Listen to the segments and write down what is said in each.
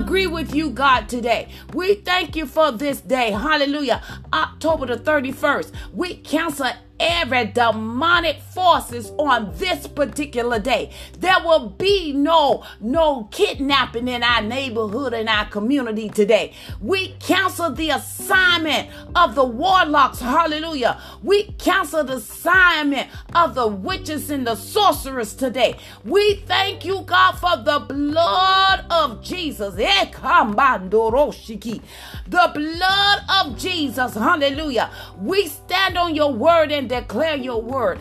agree with you, God, today. We thank you for this day. Hallelujah. October the 31st. We cancel every demonic forces on this particular day. There will be no no kidnapping in our neighborhood in our community today. We cancel the assignment of the warlocks. Hallelujah. We cancel the assignment of the witches and the sorcerers today. We thank you, God, for the blood of Jesus. Eh, the blood of Jesus. Hallelujah. We stand on your word and declare your word.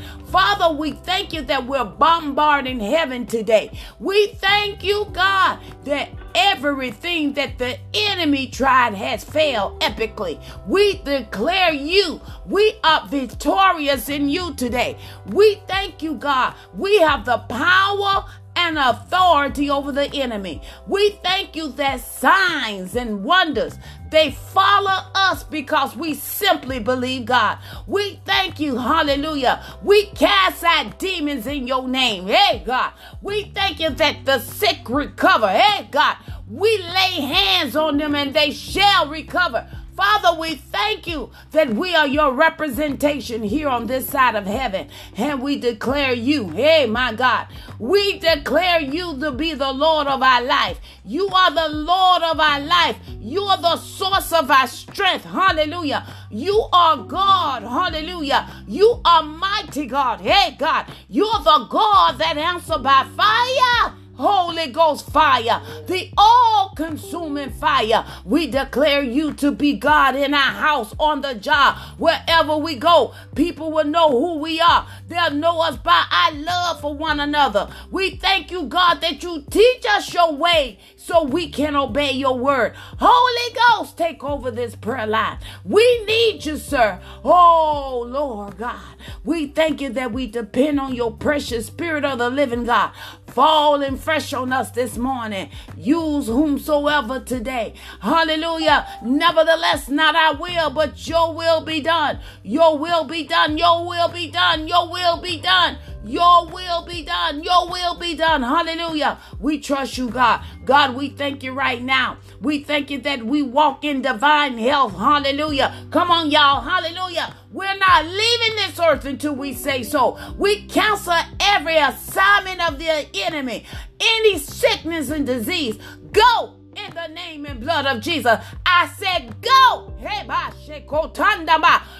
We thank you that we're bombarding heaven today. We thank you, God, that everything that the enemy tried has failed epically. We declare you. We are victorious in you today. We thank you, God. We have the power and authority over the enemy. We thank you that signs and wonders they follow us because we simply believe God. We thank you, hallelujah. We cast out demons in your name. Hey, God. We thank you that the sick recover. Hey, God. We lay hands on them and they shall recover. Father, we thank you that we are your representation here on this side of heaven. And we declare you, hey, my God, we declare you to be the Lord of our life. You are the Lord of our life. You are the source of our strength. Hallelujah. You are God. Hallelujah. You are mighty God. Hey, God, you're the God that answer by fire. Holy Ghost fire, the all consuming fire. We declare you to be God in our house, on the job, wherever we go. People will know who we are. They'll know us by our love for one another. We thank you, God, that you teach us your way so we can obey your word. Holy Ghost, take over this prayer line. We need you, sir. Oh, Lord God. We thank you that we depend on your precious spirit of the living God. Fall and fresh on us this morning. Use whomsoever today. Hallelujah. Nevertheless, not our will, but your will be done. Your will be done. Your will be done. Your will be done. Your will be done. Your will be done. Hallelujah. We trust you, God. God, we thank you right now. We thank you that we walk in divine health. Hallelujah. Come on, y'all. Hallelujah. We're not leaving this earth until we say so. We cancel every assignment of the enemy, any sickness and disease. Go in the name and blood of Jesus. I said, go.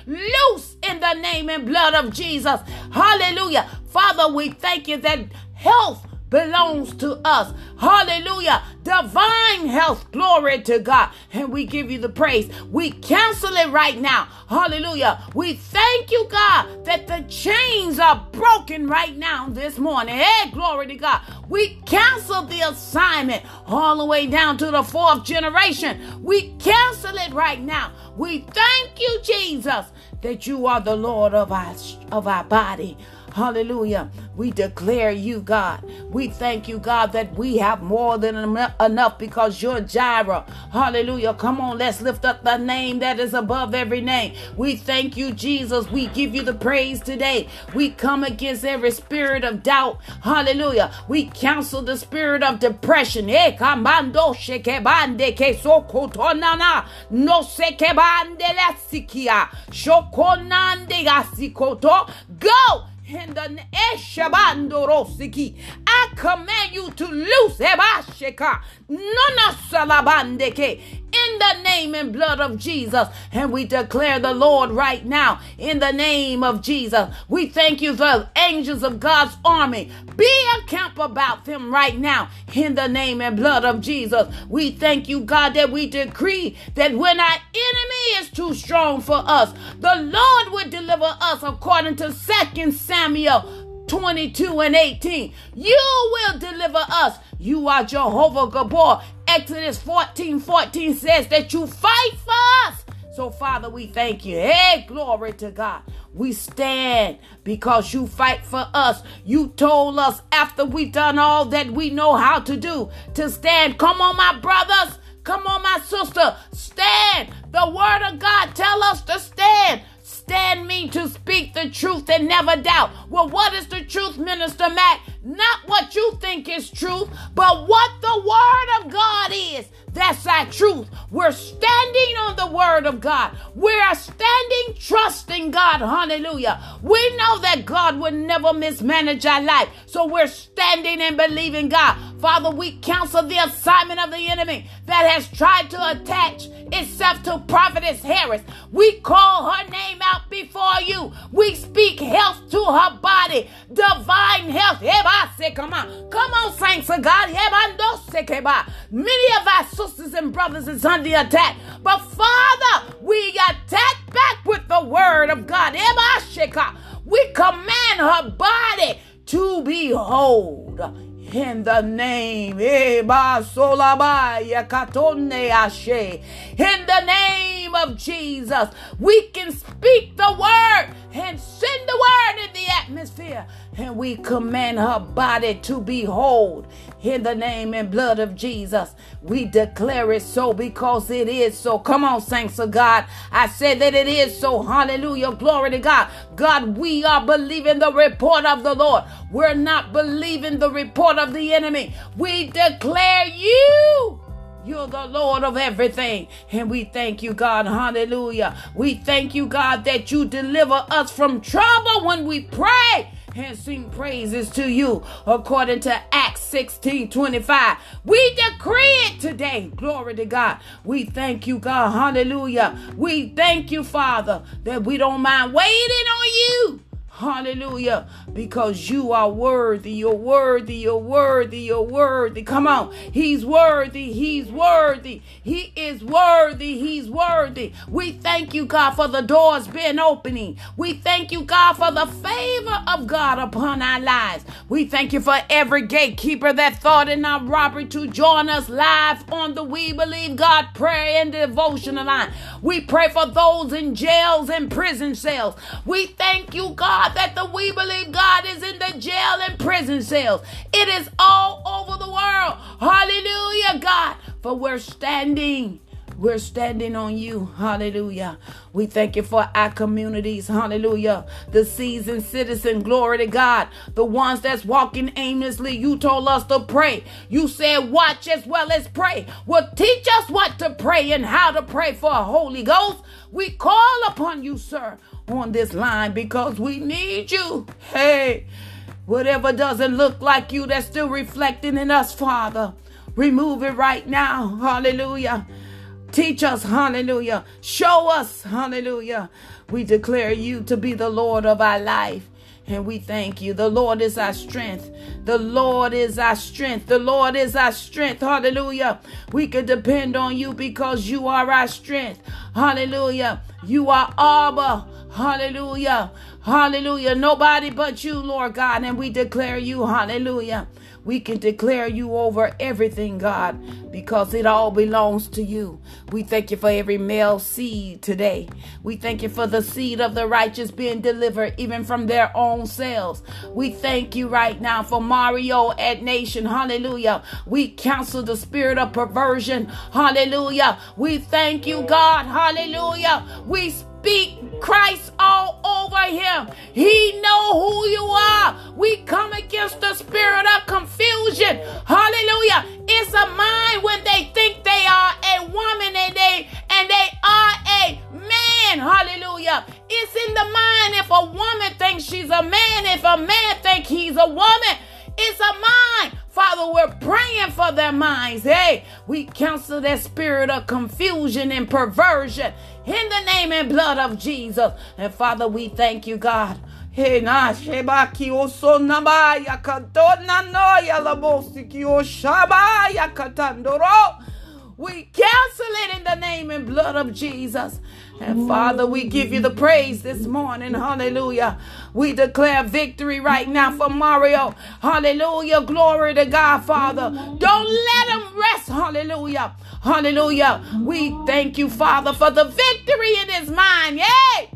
Loose in the name and blood of Jesus. Hallelujah. Father, we thank you that health belongs to us. Hallelujah. Divine health. Glory to God. And we give you the praise. We cancel it right now. Hallelujah. We thank you, God, that the chains are broken right now this morning. Hey, glory to God. We cancel the assignment all the way down to the fourth generation. We cancel it right now. We thank you, Jesus, that you are the Lord of our, of our body. Hallelujah. We declare you, God. We thank you, God, that we have more than enough because you're Jireh. Hallelujah. Come on, let's lift up the name that is above every name. We thank you, Jesus. We give you the praise today. We come against every spirit of doubt. Hallelujah. We cancel the spirit of depression. Eh, no Go in the Eshabando Rosiki. I command you to loose Ebasheka. Nona Salabandeke. In the name and blood of Jesus. And we declare the Lord right now. In the name of Jesus. We thank you for angels of God's army. Be a camp about them right now. In the name and blood of Jesus. We thank you, God, that we decree that when our enemy is too strong for us, the Lord will deliver us according to Second Samuel 22 and 18. You will deliver us. You are Jehovah Gibbor. Exodus 14 14 says that you fight for us. So, Father, we thank you. Hey, glory to God. We stand because you fight for us. You told us after we've done all that we know how to do to stand. Come on, my brothers. Come on, my sister. Stand. The word of God tell us to stand. Stand mean to speak the truth and never doubt. Well, what is the truth, Minister Mack? not what you think is truth, but what the word of God is. That's our truth. We're standing on the word of God. We are standing trusting God. Hallelujah. We know that God would never mismanage our life. So we're standing and believing God. Father, we counsel the assignment of the enemy that has tried to attach itself to Prophetess Harris. We call her name out before you. We speak health to her body, divine health. Come on. Come on, saints of God. Many of our sisters and brothers is under attack. But Father, we attack back with the word of God. We command her body to be whole in the name in the name of Jesus we can speak the word and send the word in the atmosphere and we command her body to be whole in the name and blood of Jesus. We declare it so because it is so. Come on, saints of God. I said that it is so. Hallelujah. Glory to God. God, we are believing the report of the Lord. We're not believing the report of the enemy. We declare you. You're the Lord of everything. And we thank you, God. Hallelujah. We thank you, God, that you deliver us from trouble when we pray and sing praises to you according to Acts 16 25. We decree it today. Glory to God. We thank you, God. Hallelujah. We thank you, Father, that we don't mind waiting on you Hallelujah. Because you are worthy. You're worthy. You're worthy. You're worthy. Come on. He's worthy. He's worthy. He is worthy. He's worthy. We thank you, God, for the doors being opening. We thank you, God, for the favor of God upon our lives. We thank you for every gatekeeper that thought in our robbery to join us live on the We Believe God prayer and devotional line. We pray for those in jails and prison cells. We thank you, God God, that the We Believe God is in the jail and prison cells. It is all over the world. Hallelujah, God. For we're standing. We're standing on you. Hallelujah. We thank you for our communities. Hallelujah. The seasoned citizen. Glory to God. The ones that's walking aimlessly. You told us to pray. You said watch as well as pray. Well, teach us what to pray and how to pray for a Holy Ghost. We call upon you, sir on this line because we need you. Hey, whatever doesn't look like you that's still reflecting in us, Father, remove it right now. Hallelujah. Teach us, hallelujah. Show us, hallelujah. We declare you to be the Lord of our life. And we thank you. The Lord is our strength. The Lord is our strength. The Lord is our strength. Hallelujah. We can depend on you because you are our strength. Hallelujah. You are Abba. Hallelujah. Hallelujah. Nobody but you, Lord God. And we declare you. Hallelujah. We can declare you over everything, God, because it all belongs to you. We thank you for every male seed today. We thank you for the seed of the righteous being delivered even from their own selves. We thank you right now for Mario at Nation. Hallelujah. We counsel the spirit of perversion. Hallelujah. We thank you, God. Hallelujah. We speak Christ all over him. He know who you are. We come against the spirit of confusion. Hallelujah. It's a mind when they think they are a woman and they and they are a man. Hallelujah. It's in the mind if a woman thinks she's a man, if a man think he's a woman. It's a mind. Father, we're praying for their minds. Hey, we counsel that spirit of confusion and perversion in the name and blood of Jesus. And Father, we thank you, God. We cancel it in the name and blood of Jesus. And Father, we give you the praise this morning. Hallelujah. We declare victory right now for Mario. Hallelujah. Glory to God, Father. Don't let him rest. Hallelujah. Hallelujah. We thank you, Father, for the victory in his mind. Yay.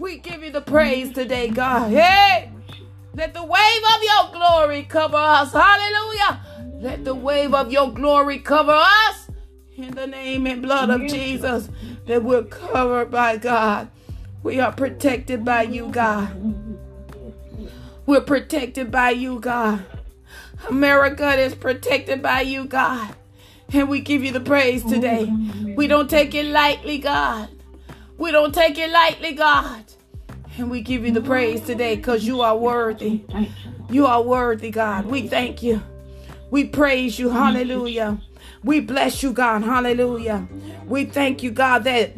We give you the praise today, God. Hey. Let the wave of your glory cover us. Hallelujah. Let the wave of your glory cover us In the name and blood of Jesus, that we're covered by God. We are protected by you, God. We're protected by you, God. America is protected by you, God. And we give you the praise today. We don't take it lightly, God. We don't take it lightly, God. And we give you the praise today because you are worthy. You are worthy, God. We thank you. We praise you. Hallelujah. We bless you, God. Hallelujah. We thank you, God, that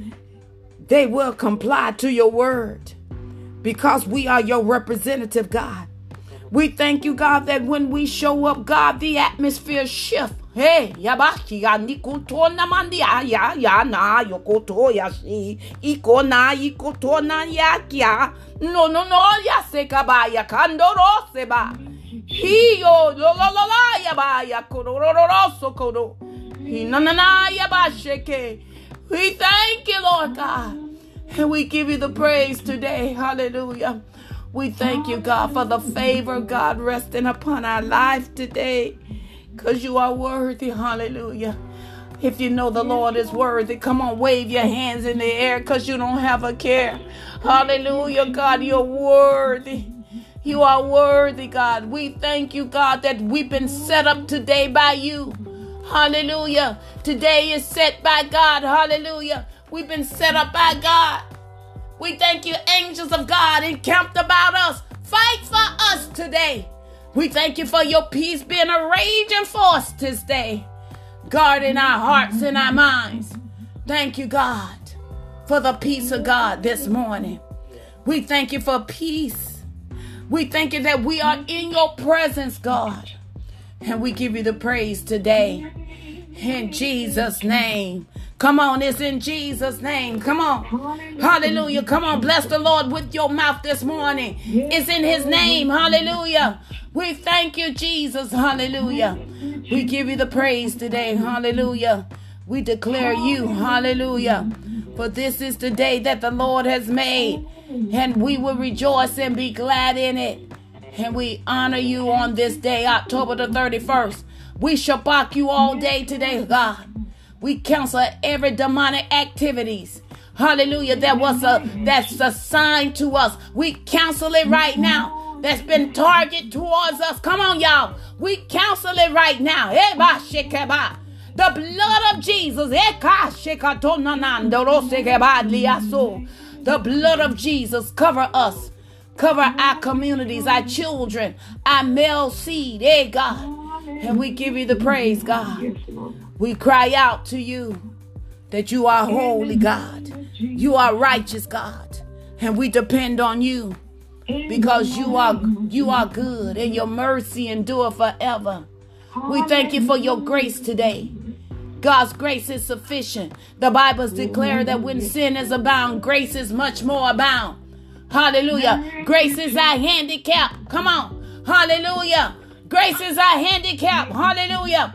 they will comply to your word because we are your representative, God. We thank you, God, that when we show up, God, the atmosphere shift. Hey, yabaki ya nikuto na mandi ya ya ya na yokoto ya shi iko na ikoto na ya kya no no no ya se kabaya kandoro se ba. Hiyo lo lo lo la ya ba ya kororo sokodo na na na ya ba sheke. We thank you Lord God. And we give you the praise today. Hallelujah. We thank you God for the favor God resting upon our life today because you are worthy. Hallelujah. If you know the Lord is worthy, come on, wave your hands in the air because you don't have a care. Hallelujah, God, you're worthy. You are worthy, God. We thank you, God, that we've been set up today by you. Hallelujah. Today is set by God. Hallelujah. We've been set up by God. We thank you, angels of God encamped about us. Fight for us today. We thank you for your peace being a raging force this day, guarding our hearts and our minds. Thank you, God, for the peace of God this morning. We thank you for peace. We thank you that we are in your presence, God. And we give you the praise today. In Jesus' name. Come on, it's in Jesus' name. Come on. Hallelujah. Come on, bless the Lord with your mouth this morning. It's in his name. Hallelujah. We thank you, Jesus. Hallelujah. We give you the praise today. Hallelujah. We declare you. Hallelujah. For this is the day that the Lord has made, and we will rejoice and be glad in it. And we honor you on this day, October the 31st. We shabach you all day today, God. We cancel every demonic activities. Hallelujah. That was a that's a sign to us. We cancel it right now. That's been targeted towards us. Come on, y'all. We cancel it right now. Eh, the blood of Jesus. The blood of Jesus cover us. Cover our communities, our children, our male seed. Hey, God. And we give you the praise, God. We cry out to you that you are holy, God. You are righteous, God. And we depend on you because you are you are good and your mercy endure forever. We thank you for your grace today. God's grace is sufficient. The Bibles declare that when sin is abound, grace is much more abound. Hallelujah. Grace is our handicap. Come on. Hallelujah. Grace is our handicap. Hallelujah.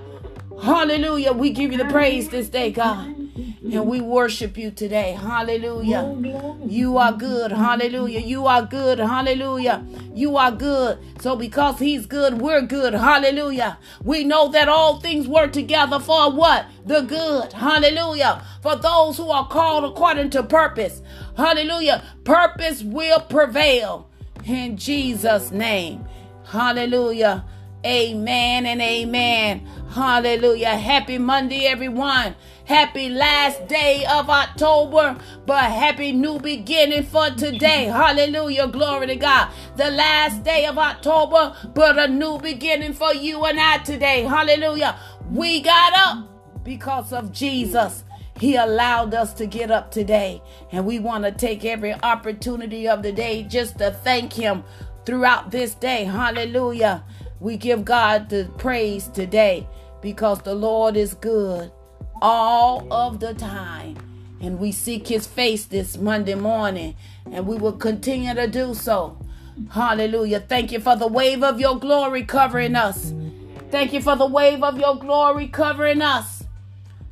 Hallelujah. We give you the praise this day, God. And we worship you today. Hallelujah. You are good. Hallelujah. You are good. Hallelujah. You are good. So because he's good, we're good. Hallelujah. We know that all things work together for what? The good. Hallelujah. For those who are called according to purpose. Hallelujah. Purpose will prevail in Jesus' name. Hallelujah. Amen and amen. Hallelujah. Happy Monday, everyone. Happy last day of October, but happy new beginning for today. Hallelujah. Glory to God. The last day of October, but a new beginning for you and I today. Hallelujah. We got up because of Jesus. He allowed us to get up today, and we want to take every opportunity of the day just to thank Him throughout this day. Hallelujah. We give God the praise today because the Lord is good all of the time. And we seek his face this Monday morning, and we will continue to do so. Hallelujah. Thank you for the wave of your glory covering us. Thank you for the wave of your glory covering us.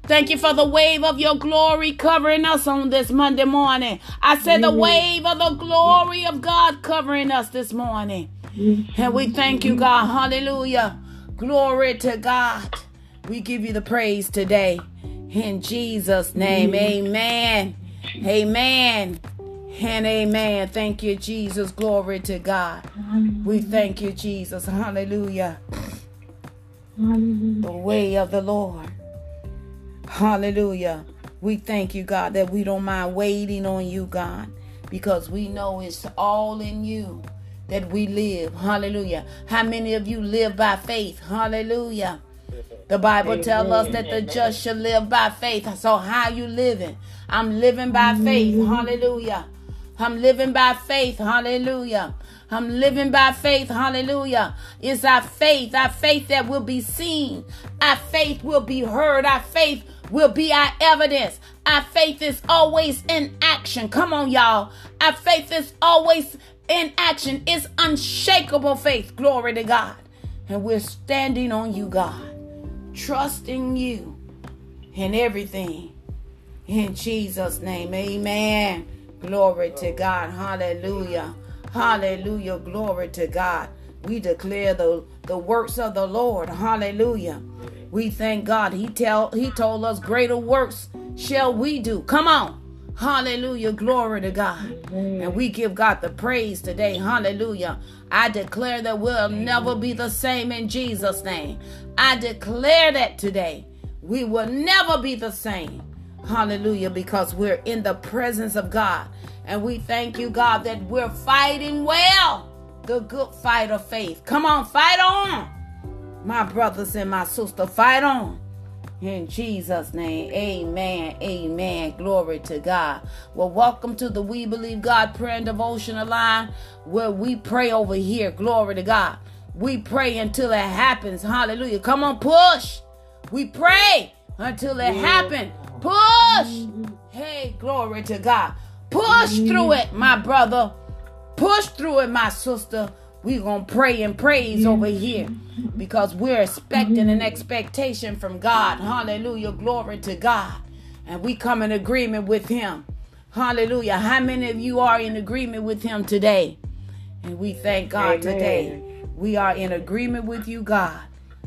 Thank you for the wave of your glory covering us on this Monday morning. I said the wave of the glory of God covering us this morning. And we thank you, God. Hallelujah. Glory to God. We give you the praise today. In Jesus' name, amen. Amen. And amen. Thank you, Jesus. Glory to God. We thank you, Jesus. Hallelujah. The way of the Lord. Hallelujah. We thank you, God, that we don't mind waiting on you, God, because we know it's all in you that we live. Hallelujah. How many of you live by faith? Hallelujah. The Bible tells us that the just shall live by faith. So how you living? I'm living by faith. Mm-hmm. Hallelujah. I'm living by faith. Hallelujah. I'm living by faith. Hallelujah. It's our faith, our faith that will be seen. Our faith will be heard. Our faith will be our evidence. Our faith is always in action. Come on, y'all. Our faith is always in action. It's unshakable faith. Glory to God. And we're standing on you, God, trusting you in everything. In Jesus' name, amen. Glory to God. Hallelujah. Hallelujah. Glory to God. We declare the, the works of the Lord. Hallelujah. We thank God. He tell he told us greater works shall we do. Come on. Hallelujah. Glory to God. And we give God the praise today. Hallelujah. I declare that we'll never be the same in Jesus' name. I declare that today. We will never be the same. Hallelujah. Because we're in the presence of God. And we thank you, God, that we're fighting well the good fight of faith. Come on, fight on. My brothers and my sister, fight on. In Jesus' name, amen, amen. Glory to God. Well, welcome to the We Believe God Prayer and Devotional line where we pray over here. Glory to God. We pray until it happens. Hallelujah. Come on, push. We pray until it happens. Push. Hey, glory to God. Push through it, my brother. Push through it, my sister. We're going to pray and praise over here because we're expecting an expectation from God. Hallelujah. Glory to God. And we come in agreement with Him. Hallelujah. How many of you are in agreement with Him today? And we thank God Amen. today. We are in agreement with you, God.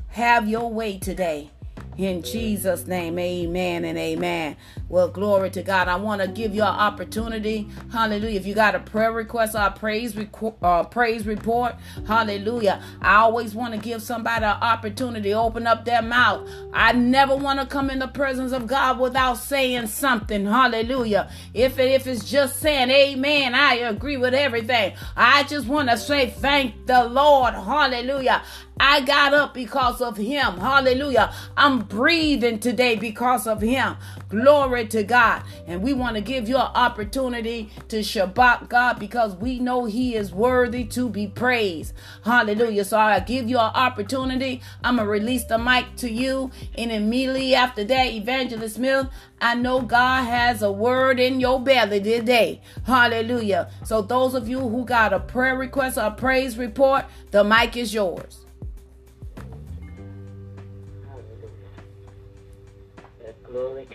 Have your way today. In Jesus' name, amen and amen. Well, glory to God. I want to give you an opportunity. Hallelujah. If you got a prayer request or praise, uh, praise report, hallelujah. I always want to give somebody an opportunity open up their mouth. I never want to come in the presence of God without saying something. Hallelujah. If, it, if it's just saying amen, I agree with everything. I just want to say thank the Lord. Hallelujah. I got up because of him. Hallelujah. I'm breathing today because of him. Glory to God. And we want to give you an opportunity to shabach God because we know He is worthy to be praised. Hallelujah. So I give you an opportunity. I'm going to release the mic to you. And immediately after that, Evangelist Smith, I know God has a word in your belly today. Hallelujah. So those of you who got a prayer request or a praise report, the mic is yours.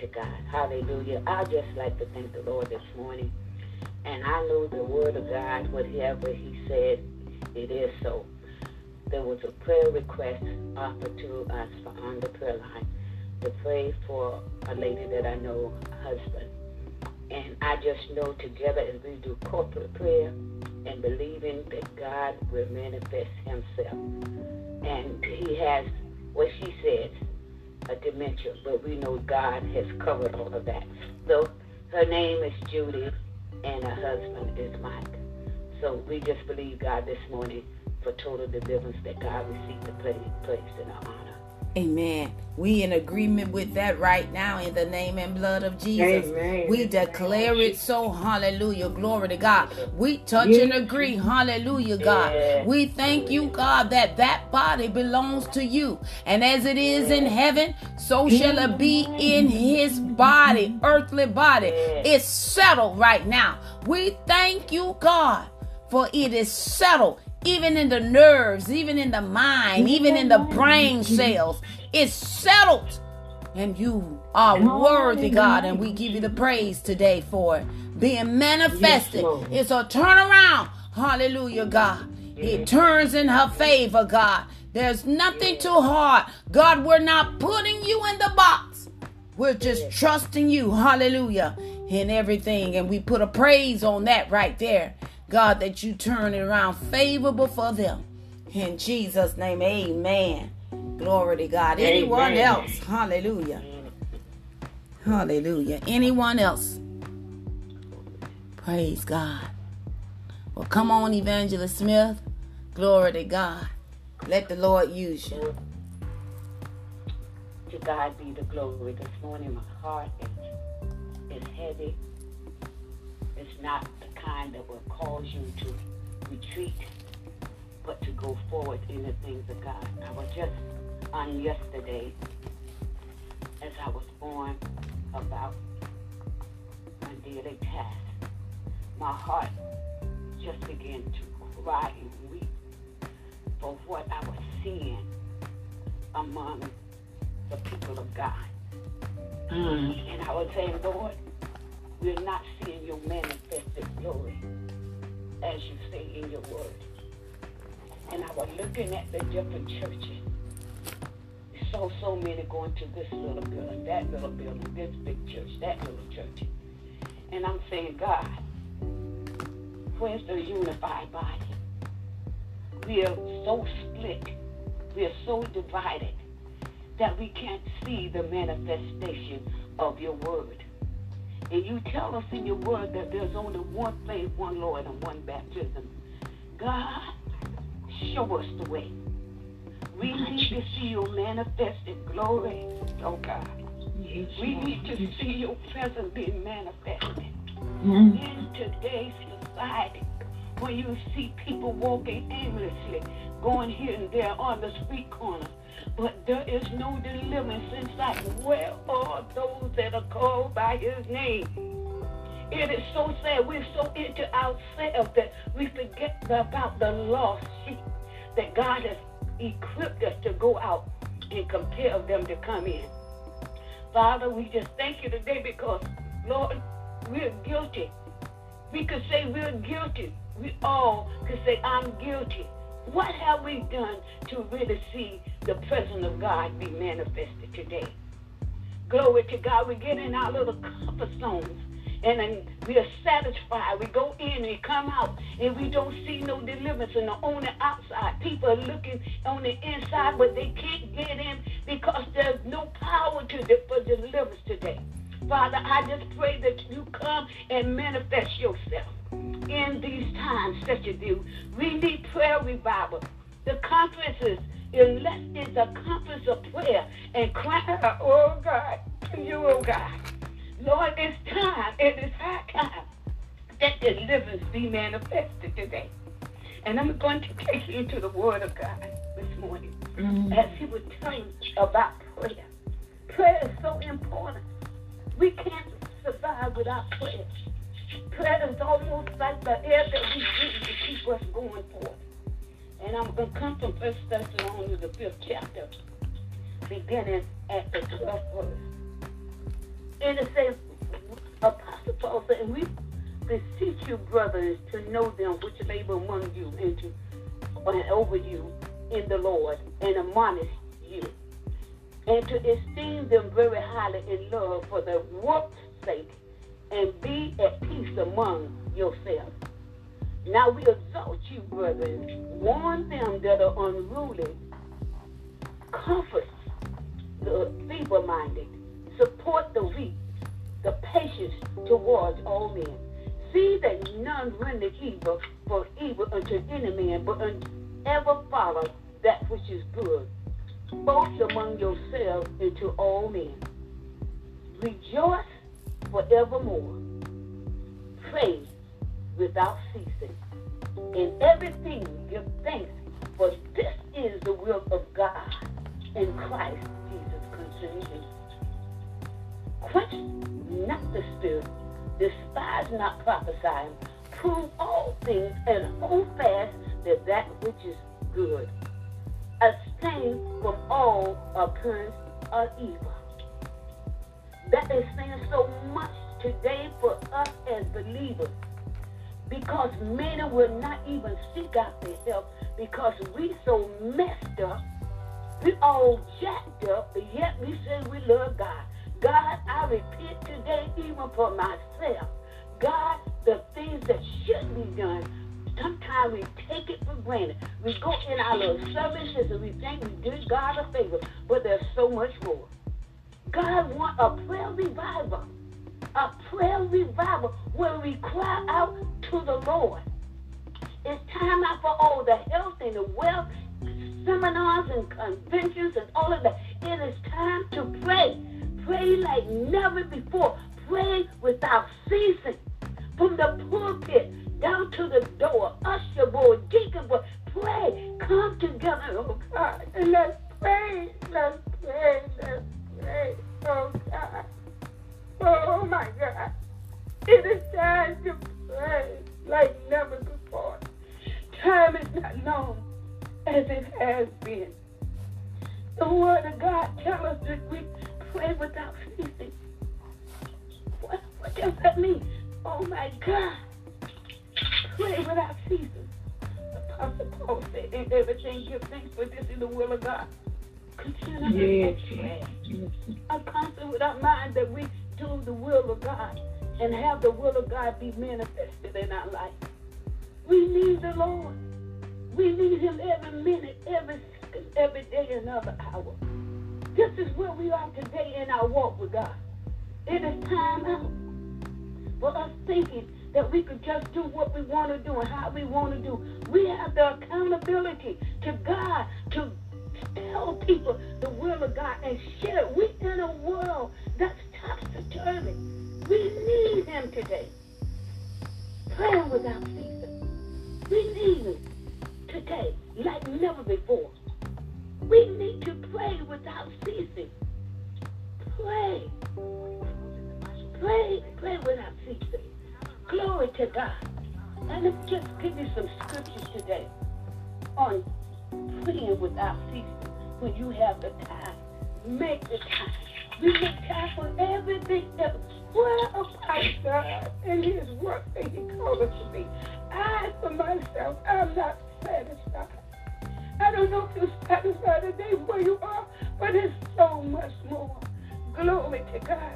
To God. Hallelujah. I just like to thank the Lord this morning. And I know the word of God, whatever he said, it is so. There was a prayer request offered to us on the prayer line to pray for a lady that I know, husband. And I just know together as we do corporate prayer and believing that God will manifest himself. And he has what she said, a dementia, but we know God has covered all of that. So her name is Judy, and her husband is Mike. So we just believe God this morning for total deliverance that God will received the place in our. Amen. We in agreement with that right now in the name and blood of Jesus. Amen. We declare it so. Hallelujah. Glory to God. We touch and agree. Hallelujah, God. We thank you, God, that that body belongs to you. And as it is in heaven, so shall it be in his body, earthly body. It's settled right now. We thank you, God, for it is settled even in the nerves, even in the mind, even in the brain cells. It's settled. And you are worthy, God, and we give you the praise today for it being manifested. It's a turnaround. Hallelujah, God. It turns in her favor, God. There's nothing too hard. God, we're not putting you in the box. We're just trusting you, hallelujah, in everything. And we put a praise on that right there. God, that you turn it around favorable for them. In Jesus' name, amen. Glory to God. Anyone else? Hallelujah. Hallelujah. Anyone else? Praise God. Well, come on, Evangelist Smith. Glory to God. Let the Lord use you. To God be the glory. This morning, my heart is, is heavy. It's not the kind that will cause you to retreat, but to go forward in the things of God. I was just on yesterday as I was on about my daily task. My heart just began to cry and weep for what I was seeing among the people of God. Mm. And I was saying, Lord, we're not seeing your manifested glory as you say in your word. And I was looking at the different churches. Saw so many going to this little building, that little building, this big church, that little church. And I'm saying, God, where's the unified body? We are so split. We are so divided that we can't see the manifestation of your word. And you tell us in your word that there's only one faith, one Lord, and one baptism. God, show us the way. We need to see your manifested glory, oh God. We need to see your presence being manifested mm-hmm. in today's society. When you see people walking aimlessly, going here and there on the street corner, but there is no deliverance inside. Where are those that are called by his name? It is so sad. We're so into ourselves that we forget about the lost sheep that God has equipped us to go out and compel them to come in. Father, we just thank you today because, Lord, we're guilty. We could say we're guilty. We all could say, I'm guilty. What have we done to really see the presence of God be manifested today? Glory to God. We get in our little comfort zones and then we are satisfied. We go in and come out, and we don't see no deliverance. And on the outside, people are looking on the inside, but they can't get in because there's no power to the, for deliverance today. Father, I just pray that you come and manifest yourself in these times such as these. We need prayer revival. The conferences, unless it's a conference of prayer and cry, oh God, to you, oh God. Lord, it's time, it is high time that deliverance be manifested today. And I'm going to take you into the Word of God this morning mm-hmm. as He would tell you about prayer. Prayer is so important. We can't survive without prayer. Is almost like the air that we breathe to keep us going forward. And I'm going to come from First Thessalonians, the fifth chapter, beginning at the 12th verse. And it says, Apostle Paul said, and we beseech you, brothers, to know them which labor among you and to and over you in the Lord and admonish you, and to esteem them very highly in love for the work's sake, and be at peace among yourselves. Now we exhort you, brethren, warn them that are unruly, comfort the feeble-minded, support the weak, the patience towards all men. See that none render evil for evil unto any man, but ever follow that which is good, both among yourselves and to all men. Rejoice forevermore. Pray without ceasing. In everything give thanks, for this is the will of God in Christ Jesus concerning you quench not the spirit, despise not prophesying, prove all things, and hold fast that that which is good. Abstain from all appearance of evil. That saying so much today for us as believers because many will not even seek out their help because we so messed up. We all jacked up, but yet we say we love God. God, I repent today even for myself. God, the things that should be done, sometimes we take it for granted. We go in our little services and we think we did God a favor, but there's so much more. God wants a prayer revival, a prayer revival where we cry out to the Lord. It's time out for all the health and the wealth seminars and conventions and all of that. It is time to pray. Pray like never before. Pray without ceasing. From the pulpit down to the door, usher boy, deacon boy, pray. Come together, oh God, and let's pray. Let's pray. Let's pray. Oh God. Oh my God. It is time to pray like never before. Time is not long as it has been. The Word of God tells us that we pray without ceasing. What, does that mean? Oh my God. Pray without. Apostle Paul said, in everything give thanks for this in the will of God. Yes. I'm constant with our mind that we do the will of God and have the will of God be manifested in our life. We need the Lord. We need him every minute, every second, every day, another hour. This is where we are today in our walk with God. It is time out for us thinking that we could just do what we want to do and how we want to do. We have the accountability to God to tell people the will of God and share it. We're in a world that's topsy-turvy. We need him today. Praying without ceasing. We need him today like never before. We need to pray without ceasing. Pray. Pray, pray without ceasing. Glory to God. And let me just give you some scriptures today on praying without ceasing. When you have the time, make the time. We make time for everything else. Where about God and His work that He called us to be? I, for myself, I'm not satisfied. I don't know if you're satisfied today where you are, but it's so much more. Glory to God.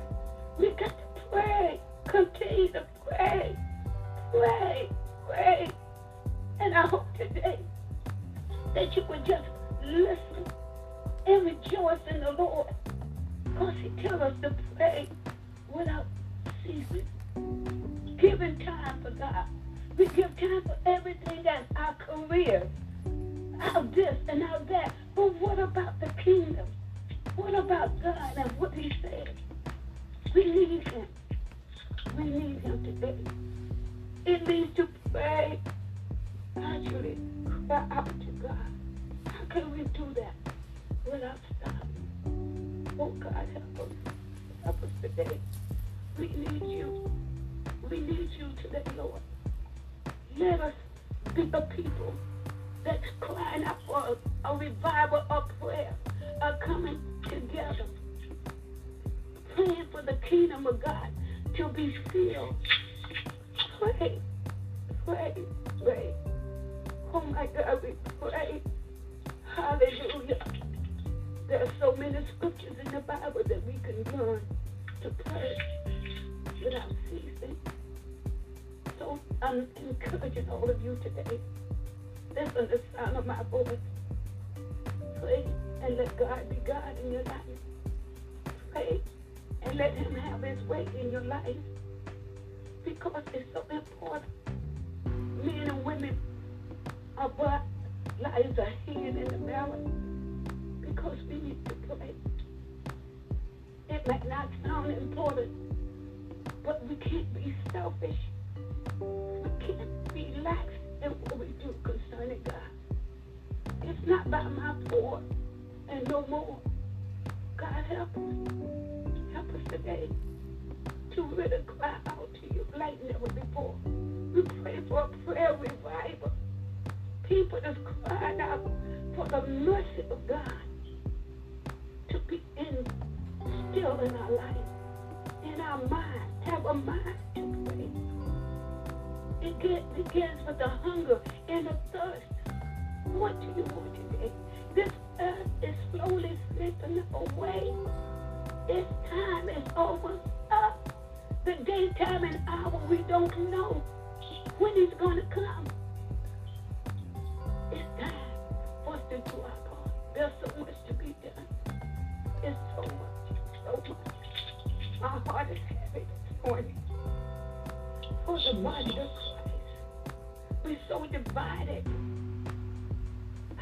We got to pray. Continue to pray. Pray. Pray. And I hope today that you would just listen and rejoice in the Lord. Because He tells us to pray without ceasing. Giving time for God. We give time for everything that's our career, our this and our that. But what about the kingdom? What about God and what He said? We need Him. We need Him today. It means to pray, actually cry out to God. How can we do that without stopping? Oh God, help us. Help us today. We need you. We need you today, Lord. Let us be a people that's crying out for a, a revival of prayer, a coming together, praying for the kingdom of God to be filled. Pray, pray, pray. Oh my God, we pray. Hallelujah. There are so many scriptures in the Bible that we can learn to pray without ceasing. So I'm encouraging all of you today. Listen to the sound of my voice. Pray and let God be God in your life. Pray and let Him have His way in your life. Because it's so important. Men and women, our lives are hidden in the balance. Because we need to pray. It might not sound important, but we can't be selfish. We can't be lax in what we do concerning God. It's not by my power and no more. God help us. Help us today to really cry out to you like never before. We pray for a prayer revival. People just crying out for the mercy of God to be in, still in our life, in our mind, have a mind to pray. It begins with the hunger and the thirst. What do you want today? This earth is slowly slipping away. It's time is almost up. The daytime and hour we don't know when going to come. Do our part. There's so much to be done. It's so much, so much. My heart is heavy this morning for the body of Christ. We're so divided.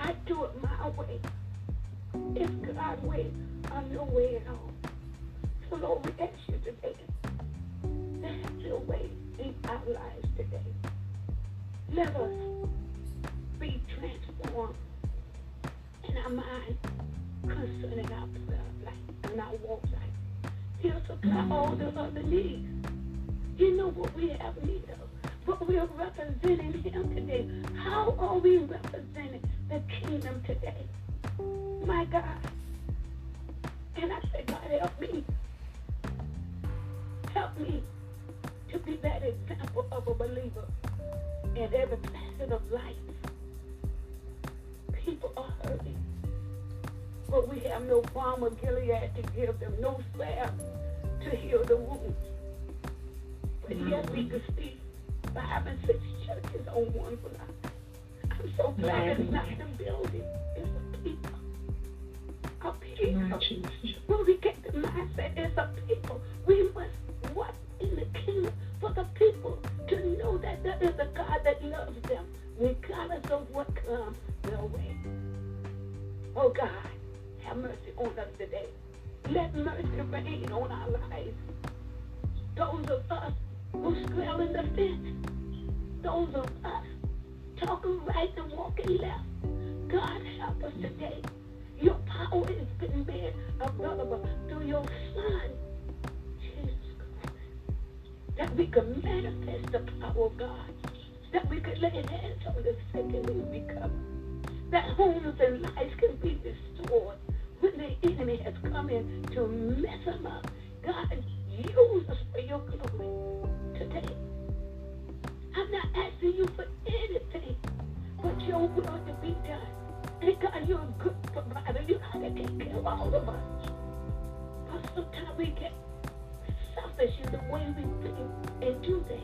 I do it my way. It's God's way. I'm no way at all. So Lord, we ask you today to have your way in our lives today. Let us be transformed in our mind concerning our prayer life and our walk life. He'll supply all the other needs. You know what we have need of. But we are representing him today. How are we representing the kingdom today? My God. And I say, God, help me. Help me to be that example of a believer in every facet of life. People are hurting. But we have no balm of Gilead to give them, no salve to heal the wounds. But yet we could see five and six churches on one block. I'm so glad it's not the building, it's the people. A people. When we get the mindset, it's a people. We must work in the kingdom for the people to know that there is a God that loves them, regardless of what comes. Oh God, have mercy on us today. Let mercy reign on our lives. Those of us who straddling the fence, those of us talking right and walking left. God help us today. Your power has been made available through your Son, Jesus Christ, that we can manifest the power of God, that we can lay hands on the sick and they recover, that homes and lives can be restored when the enemy has come in to mess them up. God, use us for your glory today. I'm not asking you for anything but your will to be done. And God, you're a good provider. You know to take care of all of us. But sometimes we get selfish in the way we think and do things.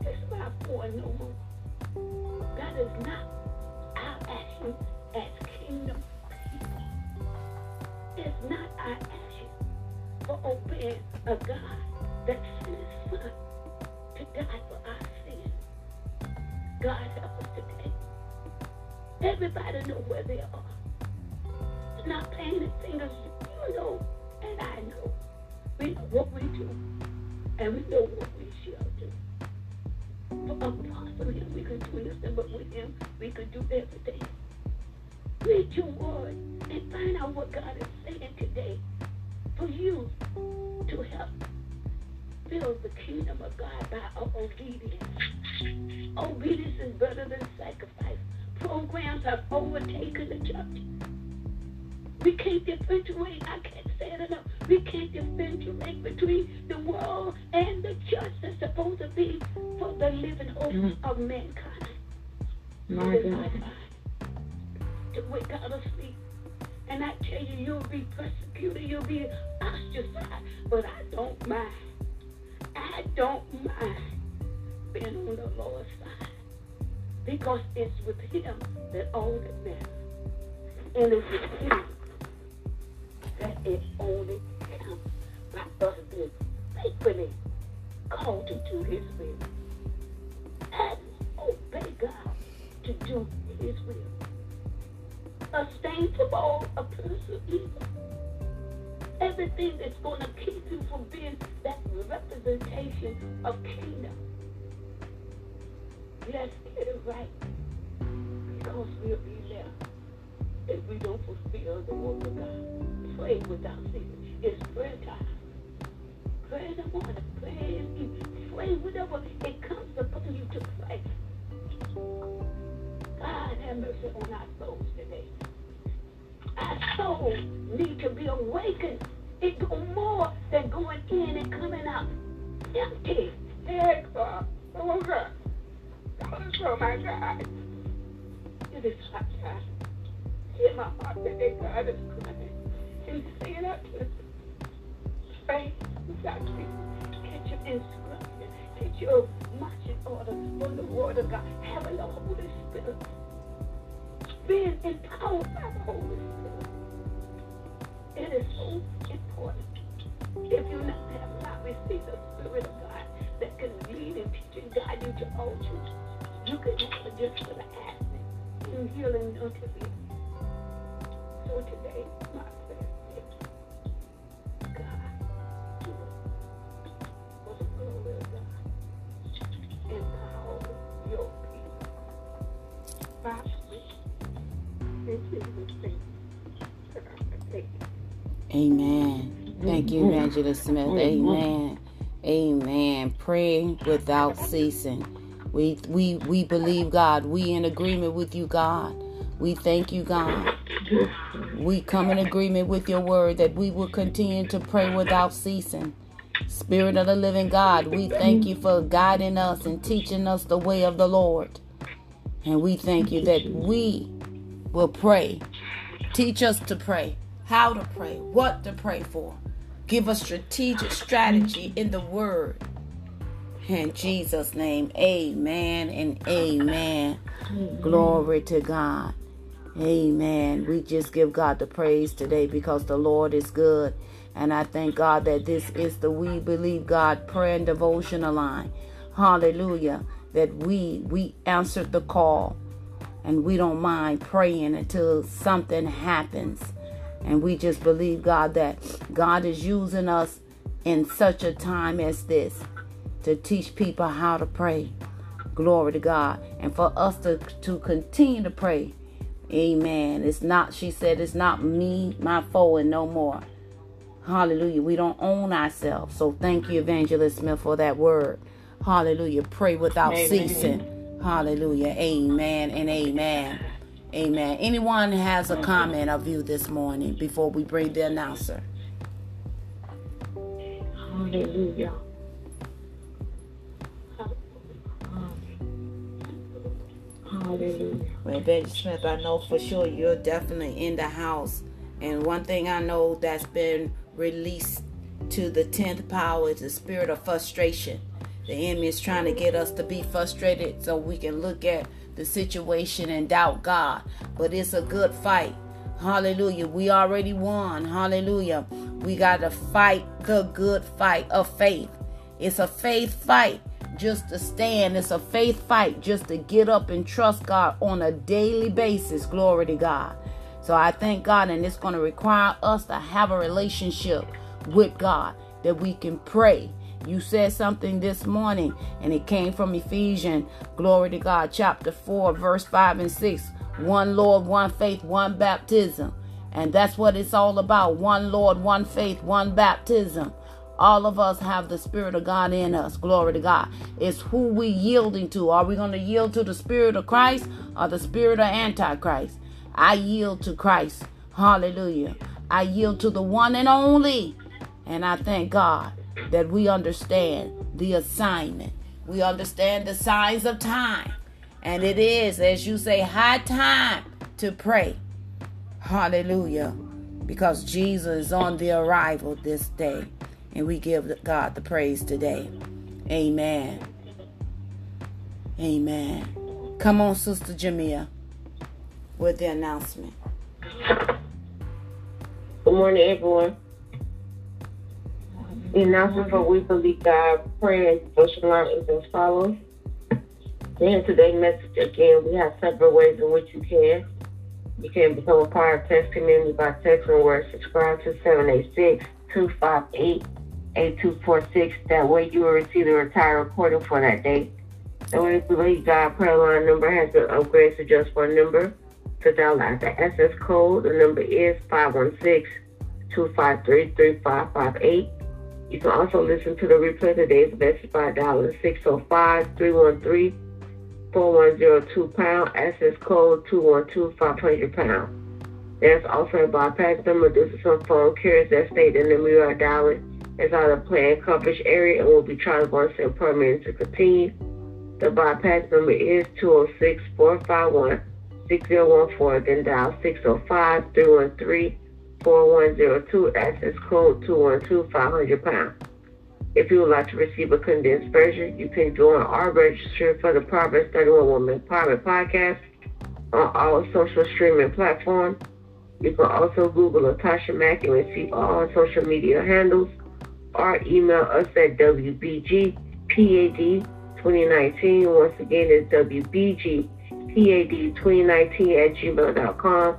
It's not for no more. That is not action as kingdom. It's not our action for obeying a God that sent his son to die for our sins. God help us today. Everybody know where they are. Not painting fingers, you know, and I know. We know what we do, and we know what we shall do. For apart him, we can do nothing, but with him, we can do everything. Read your word and find out what God is saying today for you to help build the kingdom of God by our obedience. Obedience is better than sacrifice. Programs have overtaken the church. We can't differentiate. I can't say it enough. We can't differentiate between the world and the church that's supposed to be for the living hope mm-hmm. of mankind. My God. To wake out of sleep. And I tell you, you'll be persecuted, you'll be ostracized, but I don't mind. I don't mind being on the Lord's side because it's with Him that all that matters. And it's with Him that it only counts by us being faithfully called to His will. And obey God to do His will. All oppressive evil. Everything that's going to keep you from being that representation of kingdom. Let's get it right because we'll be there if we don't fulfill the will of God. Pray without ceasing. It's prayer time. Pray the morning. Pray in the evening. Pray whenever it comes upon you to pray. God have mercy on our souls today. Our souls need to be awakened. It go more than going in and coming out empty. God. Oh, God. Oh, my God. It is hot time. Hear my heart today, God is crying and saying out to without ceasing. Get your instruction. Get your marching order from the Word of God. Having the Holy Spirit. Being empowered by the Holy Spirit. It is so important. If you not have not received the Spirit of God that can lead and teach and guide you to all truth, you can have it just for the asking and healing unto thee. So today, Amen. Thank you, mm-hmm. Evangelist Smith. Mm-hmm. Amen. Amen. Praying without ceasing. We we we believe God. We in agreement with you, God. We thank you, God. We come in agreement with your word that we will continue to pray without ceasing. Spirit of the living God, we thank you for guiding us and teaching us the way of the Lord. And we thank you that we will pray. Teach us to pray, how to pray, what to pray for. Give us strategic strategy in the word. In Jesus' name, amen and amen. Glory to God. Amen. We just give God the praise today because the Lord is good. And I thank God that this is the We Believe God prayer and devotional line. Hallelujah. That we we answered the call and we don't mind praying until something happens. And we just believe God that God is using us in such a time as this to teach people how to pray. Glory to God. And for us to, to continue to pray. Amen. It's not, she said, it's not me, my foe, and no more. Hallelujah. We don't own ourselves. So thank you, Evangelist Smith, for that word. Hallelujah. Pray without Amen. ceasing. Hallelujah. Amen and amen. Amen. Anyone has a comment of you this morning before we bring the announcer? Hallelujah. Um, hallelujah. Well, Betty Smith, I know for sure you're definitely in the house. And one thing I know that's been released to the 10th power is the spirit of frustration. The enemy is trying to get us to be frustrated so we can look at the situation and doubt God. But it's a good fight. Hallelujah. We already won. Hallelujah. We got to fight the good fight of faith. It's a faith fight just to stand. It's a faith fight just to get up and trust God on a daily basis. Glory to God. So I thank God, and it's going to require us to have a relationship with God that we can pray. You said something this morning, and it came from Ephesians, glory to God, chapter 4, verse 5 and 6. One Lord, one faith, one baptism. And that's what it's all about. One Lord, one faith, one baptism. All of us have the Spirit of God in us. Glory to God. It's who we yielding to. Are we going to yield to the Spirit of Christ or the Spirit of Antichrist? I yield to Christ. Hallelujah. I yield to the one and only. And I thank God that we understand the assignment. We understand the signs of time. And it is, as you say, high time to pray. Hallelujah. Because Jesus is on the arrival this day. And we give God the praise today. Amen. Amen. Come on, Sister Jamia, with the announcement. Good morning, everyone. The announcement for We Believe God prayer and devotion line is as follows. In today's message again, we have several ways in which you can. You can become a part of Text Community by texting word subscribe to 786-258-8246. That way you will receive the entire recording for that day. The We Believe God prayer line number has been upgraded to just one number. To download the SS code, the number is 516-253-3558. You can also listen to the replay today's message by dialing 605-313-4102 pound, access code 212-500 pound. There's also a bypass number. Due to some phone carriers that state in the are dialing. Is out of planned coverage area and will be charged one cent per minute to continue. The bypass number is 206-451-6014, then dial oh 4102, access code 212 500 pounds. If you would like to receive a condensed version, you can join our registry for the Proverbs 31 Woman Empowerment Podcast on all social streaming platforms. You can also Google Latasha Mack and receive all social media handles or email us at WBGPAD2019. Once again, it's WBGPAD2019 at gmail.com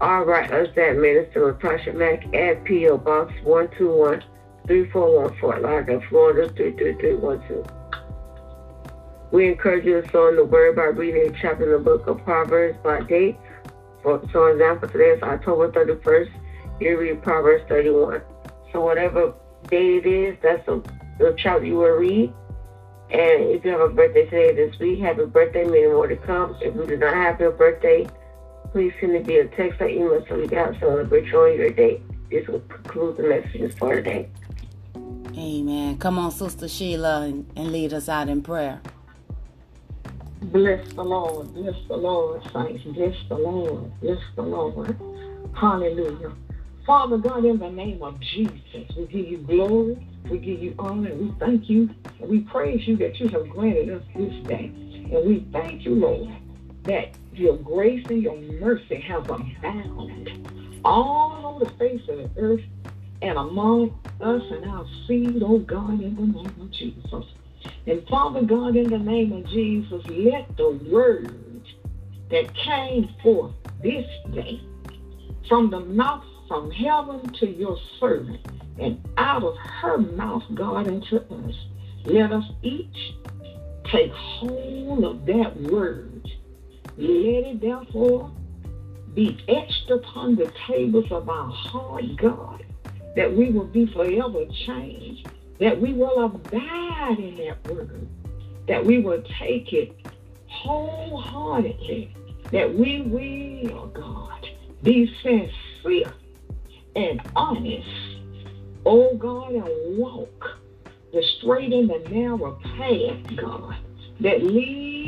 or write us at Minister Latasha Mack at P.O. Box 121 341 Fort Lauderdale, Florida 33312. We encourage you to sow in the word by reading a chapter in the book of Proverbs by date. For so example, today is October 31st. You read Proverbs 31. So whatever day it is, that's the, the chapter you will read. And if you have a birthday today this week, happy birthday, many more to come. If you do not have your birthday, please send it via text or email so we can celebrate you on your day. This will conclude the messages for today. Amen. Come on, Sister Sheila, and, and lead us out in prayer. Bless the Lord, bless the Lord, saints, bless the Lord, bless the Lord. Hallelujah. Father God, in the name of Jesus, we give you glory, we give you honor, we thank you, we praise you that you have granted us this day. And we thank you, Lord, that your grace and your mercy have abounded all over the face of the earth and among us and our seed, oh God, in the name of Jesus. And Father God, in the name of Jesus, let the word that came forth this day from the mouth from heaven to your servant and out of her mouth, God, unto us, let us each take hold of that word. Let it therefore be etched upon the tables of our heart, God, that we will be forever changed, that we will abide in that word, that we will take it wholeheartedly, that we will, God, be sincere and honest, oh God, and walk the straight and the narrow path, God, that leads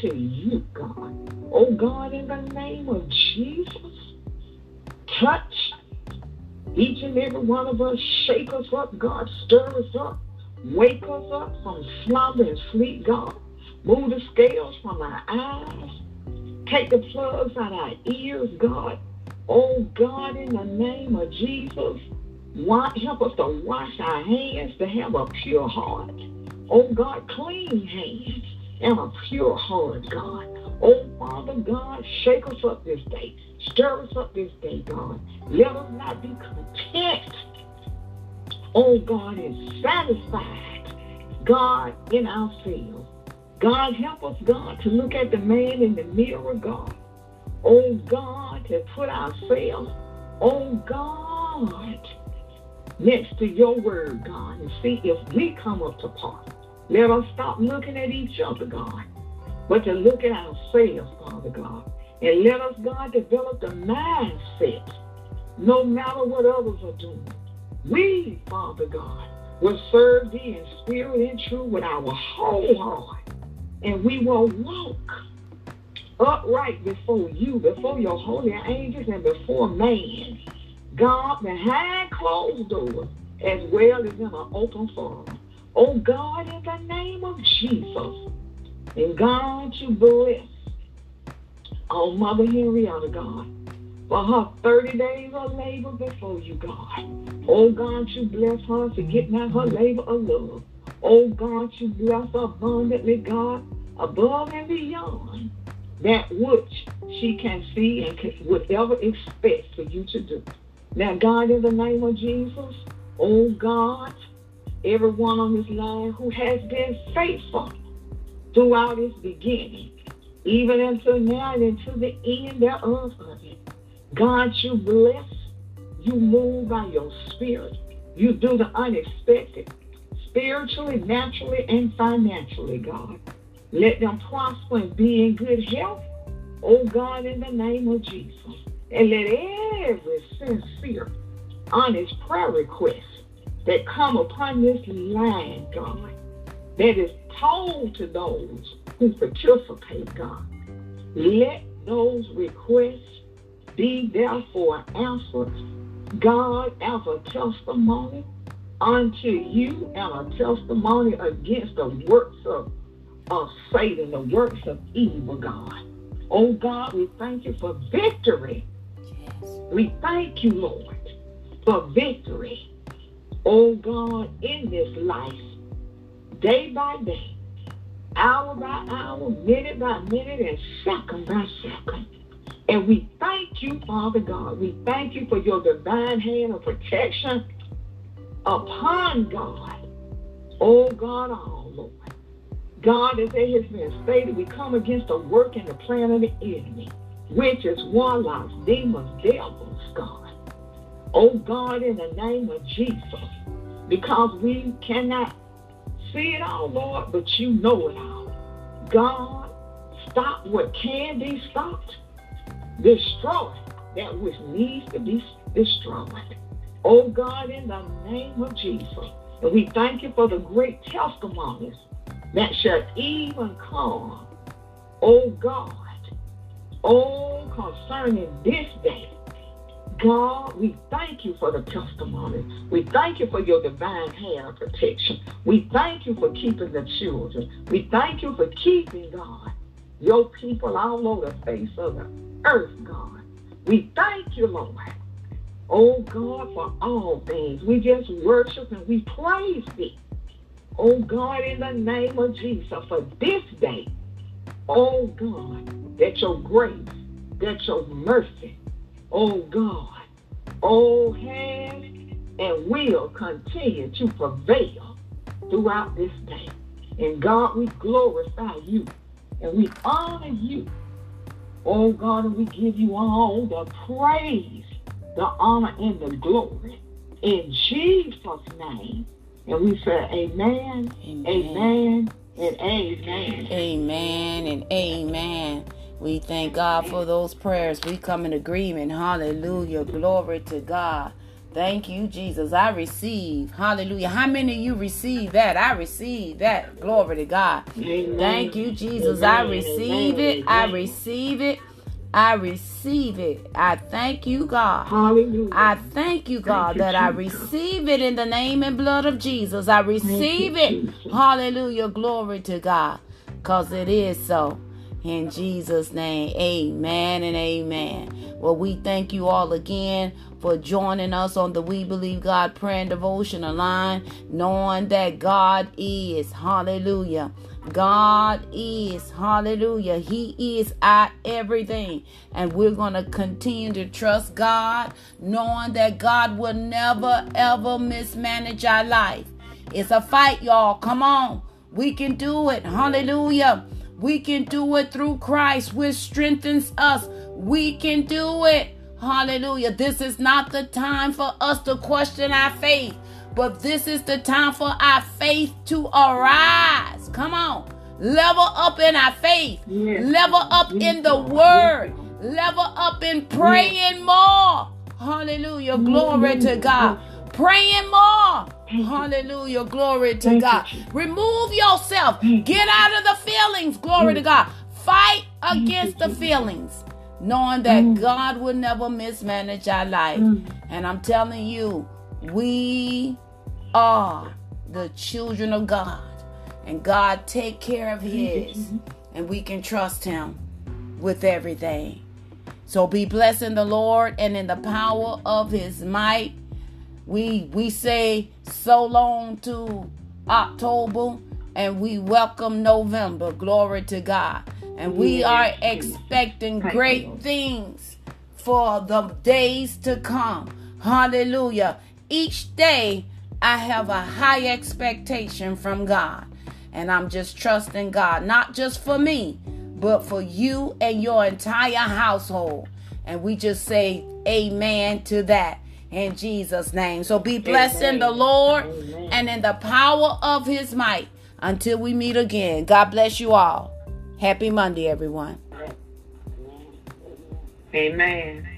to you, God. Oh God, in the name of Jesus, touch each and every one of us, shake us up, God, stir us up, wake us up from slumber and sleep, God. Move the scales from our eyes, take the plugs out our ears, God. Oh God, in the name of Jesus, help us to wash our hands to have a pure heart. Oh God, clean hands and a pure heart, God. Oh Father God, shake us up this day. Stir us up this day, God. Let us not be content, oh God, is satisfied, God, in ourselves. God, help us, God, to look at the man in the mirror, God. Oh God, to put ourselves, oh God, next to your word, God, and see if we come up to par. Let us stop looking at each other, God, but to look at ourselves, Father God. And let us, God, develop the mindset, no matter what others are doing. We, Father God, will serve thee in spirit and truth with our whole heart. And we will walk upright before you, before your holy angels, and before man. God, behind closed doors, as well as in an open forum. Oh God, in the name of Jesus. And God, you bless Oh, Mother Henrietta, God, for her 30 days of labor before you, God. Oh, God, you bless her for getting out her labor of love. Oh, God, you bless her abundantly, God, above and beyond that which she can see and can, would ever expect for you to do. Now, God, in the name of Jesus, oh, God, everyone on this line who has been faithful throughout its beginning, even until now and until the end thereof of it. God, you bless, you move by your spirit. You do the unexpected, spiritually, naturally, and financially, God. Let them prosper and be in good health, oh God, in the name of Jesus. And let every sincere, honest prayer request that come upon this line, God, that is told to those who participate, God. Let those requests be therefore answered God, as a testimony unto you and a testimony against the works of, of Satan, the works of evil, God. Oh God, we thank you for victory. Yes. We thank you, Lord, for victory. Oh God, in this life, day by day, hour by hour, minute by minute, and second by second. And we thank you, Father God. We thank you for your divine hand of protection upon God. Oh God, all Lord. God, as it has been stated, we come against the work and the plan of the enemy, witches, warlocks, demons, devils, God. Oh God, in the name of Jesus, because we cannot see it all, Lord, but you know it all. God, stop what can be stopped Destroy that which needs to be destroyed. Oh God, in the name of Jesus. And we thank you for the great testimonies that shall even come. Oh God. Oh, concerning this day. God, we thank you for the testimony. We thank you for your divine hand of protection. We thank you for keeping the children. We thank you for keeping, God, your people all over the face of the earth, God. We thank you, Lord. Oh God, for all things. We just worship and we praise thee. Oh God, in the name of Jesus, for this day, oh God, that your grace, that your mercy, oh God, oh has and will continue to prevail throughout this day. And God, we glorify you and we honor you Oh God, and we give you all the praise, the honor, and the glory in Jesus' name. And we say, Amen, amen, amen and amen. Amen and amen. We thank God for those prayers. We come in agreement. Hallelujah. Glory to God. Thank you, Jesus. I receive. Hallelujah. How many of you receive that? I receive that. Glory to God. Amen. Thank you, Jesus. Amen. I receive Amen. it. I receive it. I receive it. I thank you, God. Hallelujah. I thank you, God, thank that you, I receive it in the name and blood of Jesus. I receive you, it. Jesus. Hallelujah. Glory to God. Because it is so. In Jesus' name, amen and amen. Well, we thank you all again for joining us on the We Believe God Prayer and Devotional line, knowing that God is. Hallelujah. God is. Hallelujah. He is our everything. And we're going to continue to trust God, knowing that God will never, ever mismanage our life. It's a fight, y'all. Come on. We can do it. Hallelujah. We can do it through Christ, which strengthens us. We can do it. Hallelujah. This is not the time for us to question our faith, but this is the time for our faith to arise. Come on. Level up in our faith. Yes. Level up yes. in the word. Yes. Level up in praying more. Hallelujah. Glory to God. Praying more. Hallelujah. Glory to Thank God. You. Remove yourself. Get out of the feelings. Glory to God. Fight against the feelings knowing that mm. God will never mismanage our life. Mm. And I'm telling you, we are the children of God. And God take care of his. And we can trust him with everything. So be blessed in the Lord and in the power of his might. We we say so long to October and we welcome November. Glory to God. And we are expecting great things for the days to come. Hallelujah. Each day I have a high expectation from God. And I'm just trusting God, not just for me, but for you and your entire household. And we just say amen to that in Jesus' name. So be blessed amen. in the Lord amen. and in the power of his might until we meet again. God bless you all. Happy Monday, everyone. Amen.